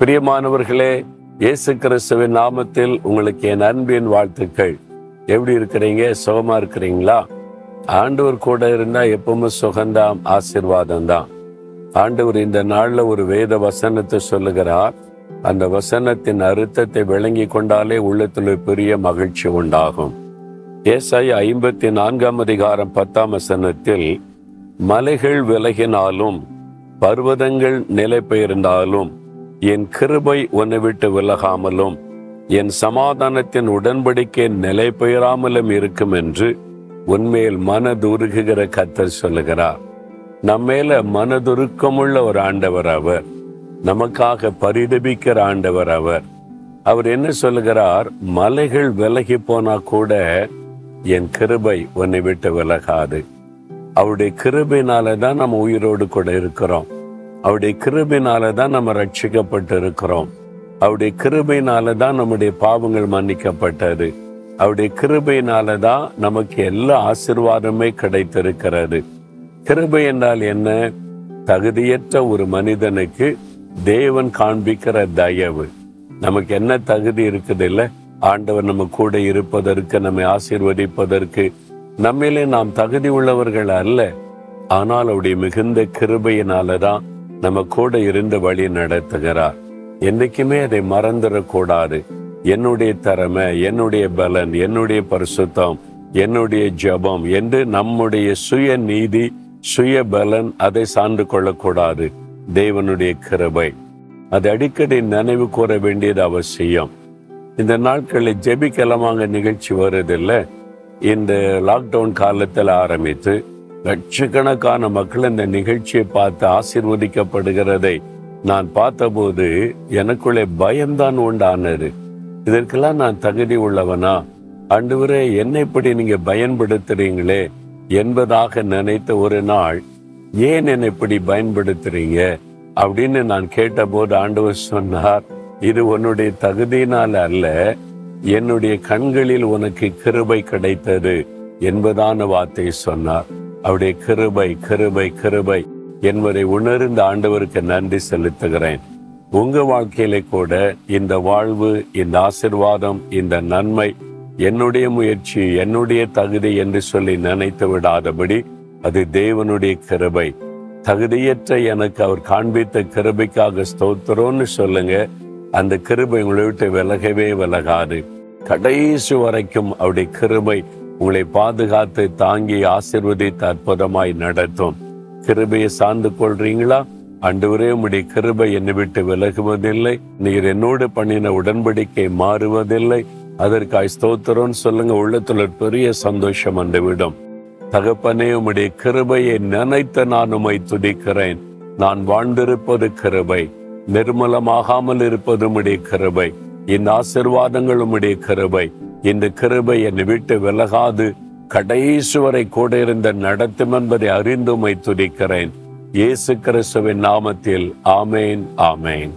பிரியமானவர்களே இயேசு கிறிஸ்துவின் நாமத்தில் உங்களுக்கு என் அன்பின் வாழ்த்துக்கள். எப்படி இருக்கிறீங்க? சுகமா இருக்கிறீங்களா? ஆண்டவர் கூட இருந்தா எப்பவுமே சுகந்தாம் ஆசிர்வாதம் தான் ஆண்டவர் இந்த நாள்ல ஒரு வேத வசனத்தை சொல்லுகிறார். அந்த வசனத்தின் அர்த்தத்தை விளங்கி கொண்டாலே உள்ளத்துல பெரிய மகிழ்ச்சி உண்டாகும். ஏசாய் ஐம்பத்தி நான்காம் அதிகாரம் பத்தாம் வசனத்தில் மலைகள் விலகினாலும் பர்வதங்கள் நிலை பெயர்ந்தாலும் என் கிருபை உன்னை விட்டு விலகாமலும் என் சமாதானத்தின் உடன்படிக்கை நிலை பெயராமலும் இருக்கும் என்று உன்மேல் மனதுருகுகிற கத்தர் சொல்லுகிறார். நம்மேல மனதுருக்கமுள்ள ஒரு ஆண்டவர் அவர் நமக்காக பரிதபிக்கிற ஆண்டவர் அவர். அவர் என்ன சொல்லுகிறார்? மலைகள் விலகி போனா கூட என் கிருபை உன்னை விட்டு விலகாது. அவருடைய கிருபினால தான் நம்ம உயிரோடு கூட இருக்கிறோம். அவருடைய கிருபினால தான் நம்ம ரட்சிக்கப்பட்டு இருக்கிறோம் அவருடைய கிருபையினால தான் நம்முடைய பாவங்கள் மன்னிக்கப்பட்டது. அவருடைய கிருபையினால தான் நமக்கு எல்லா ஆசிர்வாதமே கிடைத்திருக்கிறது. கிருபை என்றால் என்ன? தகுதியற்ற ஒரு மனிதனுக்கு தேவன் காண்பிக்கிற தயவு. நமக்கு என்ன தகுதி இருக்குது இல்ல ஆண்டவர் நம்ம கூட இருப்பதற்கு நம்மை ஆசீர்வதிப்பதற்கு. நம்மிலே நாம் தகுதி உள்ளவர்கள் அல்ல. ஆனால் அவருடைய மிகுந்த கிருபையினால தான் நம்ம கூட இருந்து வழி நடத்துகிறார் என்னைக்குமே அதை மறந்துடக்கூடாது. என்னுடைய திறமை என்னுடைய பலன் என்னுடைய பரிசுத்தம் என்னுடைய ஜபம் என்று நம்முடைய சுய நீதி சுய பலன் அதை சார்ந்து கொள்ளக்கூடாது. தேவனுடைய கிருபை. அது அடிக்கடி நினைவு கூற வேண்டியது அவசியம். இந்த நாட்களில் ஜெபிக்கலமாங்க நிகழ்ச்சி வருதில்லை. இந்த லாக்டவுன் காலத்தில் ஆரம்பித்து லட்சக்கணக்கான மக்கள் இந்த நிகழ்ச்சியை பார்த்து ஆசிர்வதிக்கப்படுகிறதை நான் பார்த்தபோது எனக்குள்ளே பயம்தான் உண்டானது. இதற்கெல்லாம் நான் தகுதி உள்ளவனா? ஆண்டவரே என்னை இப்படி நீங்க பயன்படுத்துறீங்களே என்பதாக நினைத்த ஒரு நாள் ஏன் என்னை இப்படி பயன்படுத்துறீங்க? அப்படின்னு நான் கேட்டபோது ஆண்டவர் சொன்னார் இது உன்னுடைய தகுதியினால் அல்ல என்னுடைய கண்களில் உனக்கு கிருபை கிடைத்தது என்பதான வார்த்தை சொன்னார். அவருடைய கிருபை கிருபை கிருபை என்பதை உணர்ந்த ஆண்டவருக்கு நன்றி செலுத்துகிறேன். உங்க வாழ்க்கையில கூட இந்த வாழ்வு இந்த ஆசிர்வாதம் இந்த நன்மை என்னுடைய முயற்சி என்னுடைய தகுதி என்று சொல்லி நினைத்து விடாதபடி அது தேவனுடைய கிருபை. தகுதியற்ற எனக்கு அவர் காண்பித்த கிருபைக்காக ஸ்தோத்திரம்னு சொல்லுங்க. அந்த கிருபை உங்களை விட்டு விலகவே விலகாது. கடைசி வரைக்கும் அவருடைய கிருபை உங்களை பாதுகாத்து தாங்கி ஆசிர்வதித்து அற்புதமாய் நடத்தும். கிருபையை சார்ந்து கொள்றீங்களா? அன்றுவரே உம்முடைய கிருபை என்னை விட்டு விலகுவதில்லை. நீர் என்னோடு பண்ணின உடன்படிக்கை மாறுவதில்லை. அதற்காய் ஸ்தோத்திரம் சொல்லுங்க உள்ளத்துல பெரிய சந்தோஷம் வந்துவிடும். தகப்பனே உம்முடைய கிருபையை நினைத்து நான் உம்மை துதிக்கிறேன். நான் வாழ்ந்திருப்பது கிருபை. நிர்மலமாகாமல் இருப்பது உம்முடைய கிருபை. இந்த ஆசிர்வாதங்கள் உம்முடைய கிருபை. இந்த கிருபை என்னை விட்டு விலகாது. கடைசி வரை கூட இருந்த நடத்தும் என்பதை அறிந்துமை துடிக்கிறேன் துதிக்கிறேன். இயேசு கிறிஸ்துவின் நாமத்தில். ஆமேன் ஆமேன்.